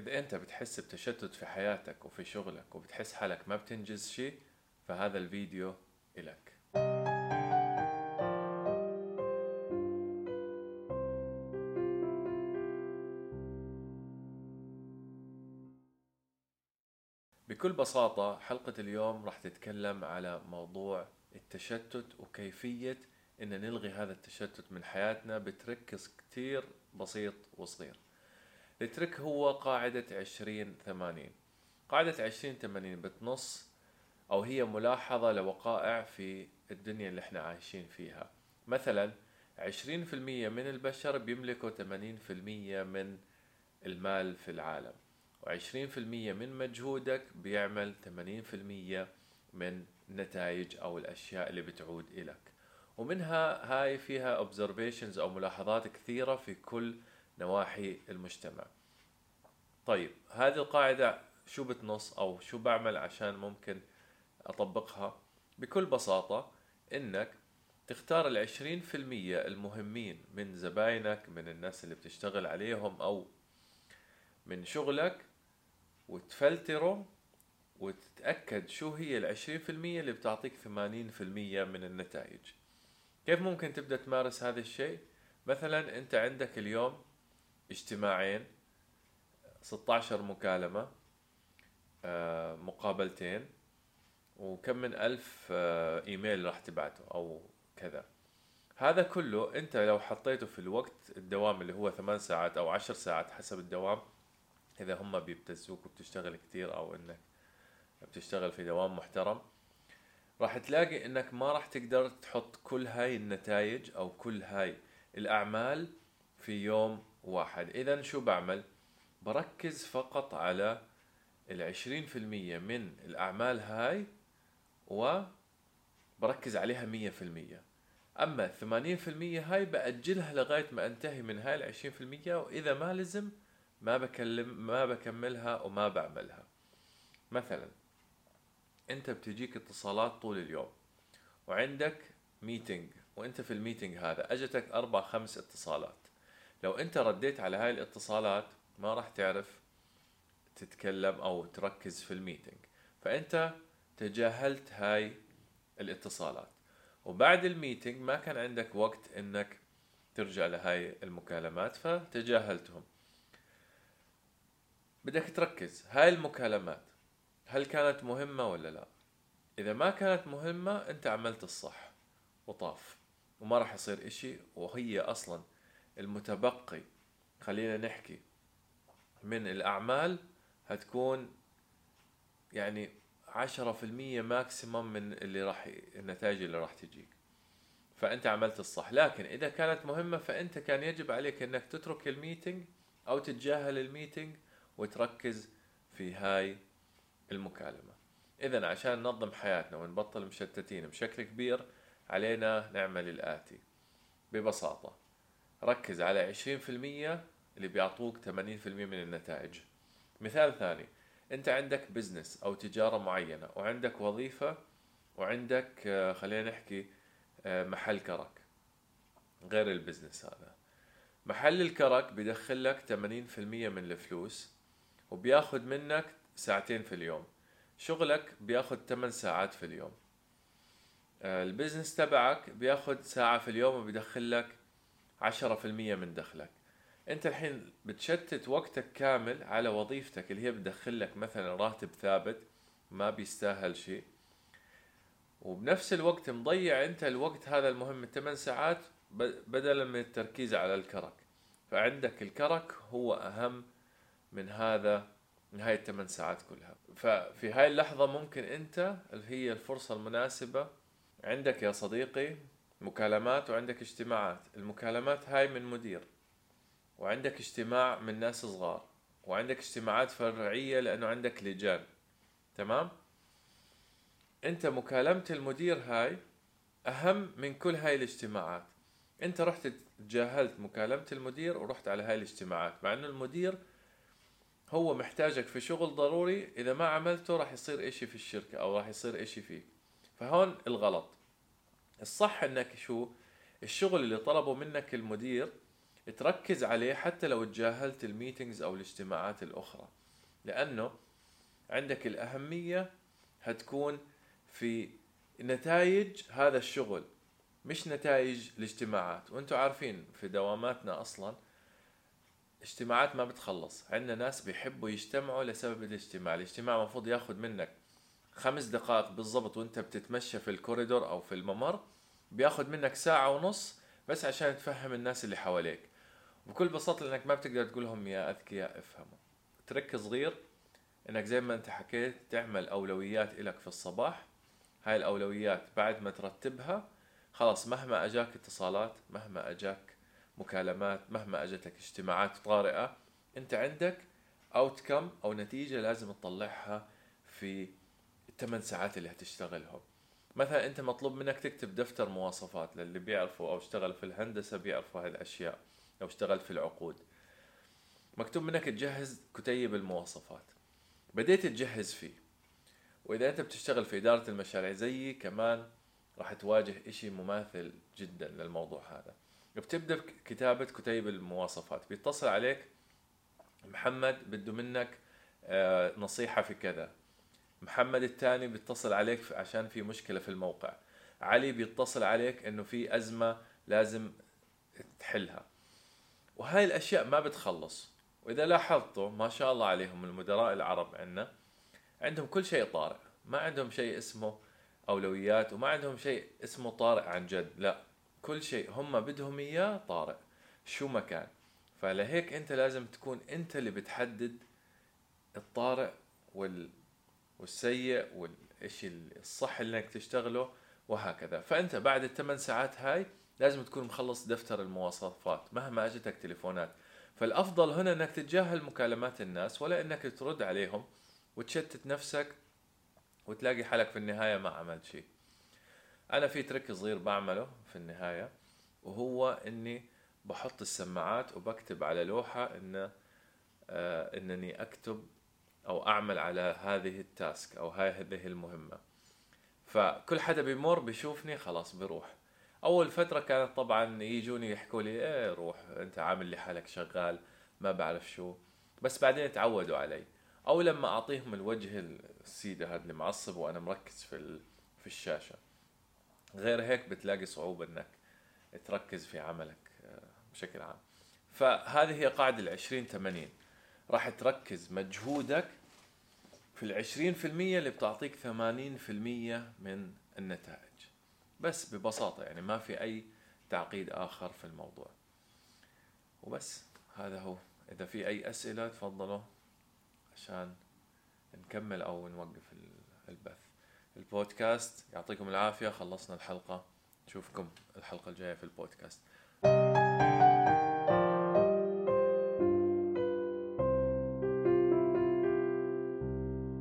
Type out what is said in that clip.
إذا أنت بتحس بتشتت في حياتك وفي شغلك وبتحس حالك ما بتنجز شيء فهذا الفيديو إلك. بكل بساطة حلقة اليوم راح تتكلم على موضوع التشتت وكيفية إن نلغي هذا التشتت من حياتنا بتركز كتير بسيط وصغير. الترك هو قاعدة عشرين ثمانين. قاعدة عشرين ثمانين بتنص أو هي ملاحظة لوقائع في الدنيا اللي إحنا عايشين فيها. مثلا عشرين في المية من البشر بيملكوا ثمانين في المية من المال في العالم. وعشرين في المية من مجهودك بيعمل ثمانين في المية من نتائج أو الأشياء اللي بتعود إلك. ومنها هاي فيها observations أو ملاحظات كثيرة في كل نواحي المجتمع. طيب هذه القاعدة شو بتنص أو شو بعمل عشان ممكن أطبقها؟ بكل بساطة إنك تختار العشرين في المية المهمين من زباينك من الناس اللي بتشتغل عليهم أو من شغلك وتفلترهم وتتأكد شو هي العشرين في المية اللي بتعطيك ثمانين في المية من النتائج. كيف ممكن تبدأ تمارس هذا الشيء؟ مثلا أنت عندك اليوم اجتماعين 16 مكالمة آه، مقابلتين وكم من ألف آه، إيميل راح تبعته أو كذا. هذا كله أنت لو حطيته في الوقت الدوام اللي هو ثمان ساعات أو عشر ساعات حسب الدوام إذا هم بيبتزوك وبتشتغل كتير أو إنك بتشتغل في دوام محترم راح تلاقي إنك ما راح تقدر تحط كل هاي النتائج أو كل هاي الأعمال في يوم واحد. اذا شو بعمل؟ بركز فقط على العشرين في المية من الأعمال هاي و بركز عليها مية في المية. أما الثمانين في المية هاي بأجلها لغاية ما أنتهي من هاي العشرين في المية وإذا ما لزم ما بكلم ما بكملها وما بعملها. مثلا أنت بتجيك اتصالات طول اليوم وعندك meeting وأنت في ال meeting هذا أجتك أربع خمس اتصالات. لو أنت رديت على هاي الاتصالات ما راح تعرف تتكلم أو تركز في ال meeting. فأنت تجاهلت هاي الاتصالات. وبعد ال meeting ما كان عندك وقت إنك ترجع لهاي المكالمات فتجاهلتهم. بدك تركز هاي المكالمات هل كانت مهمة ولا لا؟ إذا ما كانت مهمة أنت عملت الصح وطاف. وما راح يصير إشي وهي أصلا المتبقي. خلينا نحكي. من الأعمال هتكون يعني عشرة في المية maximum من اللي راح النتائج اللي راح تجيك. فأنت عملت الصح. لكن إذا كانت مهمة فأنت كان يجب عليك أنك تترك ال meeting أو تتجاهل ال meeting وتركز في هاي المكالمة. إذا عشان ننظم حياتنا ونبطل مشتتين بشكل كبير علينا نعمل الآتي. ببساطة. ركز على عشرين في المية اللي بيعطوك ثمانين في المية من النتائج. مثال ثاني أنت عندك business أو تجارة معينة وعندك وظيفة وعندك آه، خلينا نحكي آه، محل كرك غير ال business هذا. محل الكرك بيدخل لك 80% من الفلوس وبياخد منك ساعتين في اليوم. شغلك بياخد 8 ساعات في اليوم. آه، ال business تبعك بياخد ساعة في اليوم وبيدخل لك عشرة في المية من دخلك. أنت الحين بتشتت وقتك كامل على وظيفتك اللي هي بتدخل لك مثلا راتب ثابت ما بيستاهل شيء. وبنفس الوقت مضيع أنت الوقت هذا المهم الثمان ساعات بدلا من التركيز على الكرك. فعندك الكرك هو أهم من هذا من هاي الثمان ساعات كلها. ففي هاي اللحظة ممكن أنت اللي هي الفرصة المناسبة عندك يا صديقي مكالمات وعندك اجتماعات. المكالمات هاي من مدير وعندك اجتماع من ناس صغار وعندك اجتماعات فرعية لأنه عندك لجان. تمام؟ أنت مكالمة المدير هاي أهم من كل هاي الاجتماعات. أنت رحت تجاهلت مكالمة المدير ورحت على هاي الاجتماعات مع إنه المدير هو محتاجك في شغل ضروري. إذا ما عملته راح يصير إشي في الشركة أو راح يصير إشي فيك. فهون الغلط. الصح إنك شو؟ الشغل اللي طلبه منك المدير تركز عليه حتى لو تجاهلت الميتينجز أو الاجتماعات الأخرى. لأنه عندك الأهمية هتكون في نتائج هذا الشغل مش نتائج الاجتماعات. وأنتم عارفين في دواماتنا أصلا اجتماعات ما بتخلص. عندنا ناس بيحبوا يجتمعوا لسبب الاجتماع. الاجتماع المفروض ياخذ منك خمس دقائق بالضبط وانت بتتمشى في الكوريدور أو في الممر بياخذ منك ساعة ونص بس عشان تفهم الناس اللي حواليك. بكل بساطة لأنك ما بتقدر تقول لهم يا أذكياء افهموا. ترك صغير إنك زي ما أنت حكيت تعمل أولويات إلك في الصباح. هاي الأولويات بعد ما ترتبها خلاص مهما أجاك اتصالات مهما أجاك مكالمات مهما أجتك اجتماعات طارئة أنت عندك اوتكم أو نتيجة لازم تطلعها في الثمان ساعات اللي هتشتغلهم. مثلا أنت مطلوب منك تكتب دفتر مواصفات للي بيعرفوا أو اشتغل في الهندسة بيعرفوا هاي الأشياء أو اشتغل في العقود. مكتوب منك تجهز كتيب المواصفات. بديت تجهز فيه. وإذا أنت بتشتغل في إدارة المشاريع زيي كمان راح تواجه إشي مماثل جدا للموضوع هذا. بتبدأ كتابة كتيب المواصفات. بيتصل عليك محمد بده منك آه، نصيحة في كذا. محمد الثاني بيتصل عليك عشان في مشكلة في الموقع. علي بيتصل عليك إنه في أزمة لازم تحلها. وهاي الأشياء ما بتخلص. وإذا لاحظتوا ما شاء الله عليهم المدراء العرب عندنا عندهم كل شيء طارئ. ما عندهم شيء اسمه أولويات وما عندهم شيء اسمه طارئ عن جد. لا كل شيء هم بدهم إياه طارئ. شو ما كان. فلهيك أنت لازم تكون أنت اللي بتحدد الطارئ وال والسيء والشيء الصح اللي إنك تشتغله وهكذا. فأنت بعد الثمان ساعات هاي لازم تكون مخلص دفتر المواصفات مهما أجتك تليفونات. فالأفضل هنا إنك تتجاهل مكالمات الناس ولا إنك ترد عليهم وتشتت نفسك وتلاقي حالك في النهاية ما عملت شيء. أنا في ترك صغير بعمله في النهاية وهو إني بحط السماعات وبكتب على لوحة ان آه إنني أكتب أو أعمل على هذه التاسك أو هذه المهمة. فكل حدا بيمر بيشوفني خلاص بيروح أول فترة كانت طبعا يجوني يحكوا لي إيه روح أنت عامل لي حالك شغال ما بعرف شو. بس بعدين تعودوا علي. أو لما أعطيهم الوجه السيدة هذا اللي معصب وأنا مركز في في الشاشة. غير هيك بتلاقي صعوبة إنك تركز في عملك آه، بشكل عام. فهذه هي قاعدة العشرين 80 راح تركز مجهودك في العشرين في المية اللي بتعطيك ثمانين في المية من النتائج. بس ببساطة يعني ما في أي تعقيد آخر في الموضوع. وبس هذا هو. إذا في أي أسئلة تفضلوا عشان نكمل أو نوقف البث. البودكاست يعطيكم العافية. خلصنا الحلقة. نشوفكم الحلقة الجاية في البودكاست.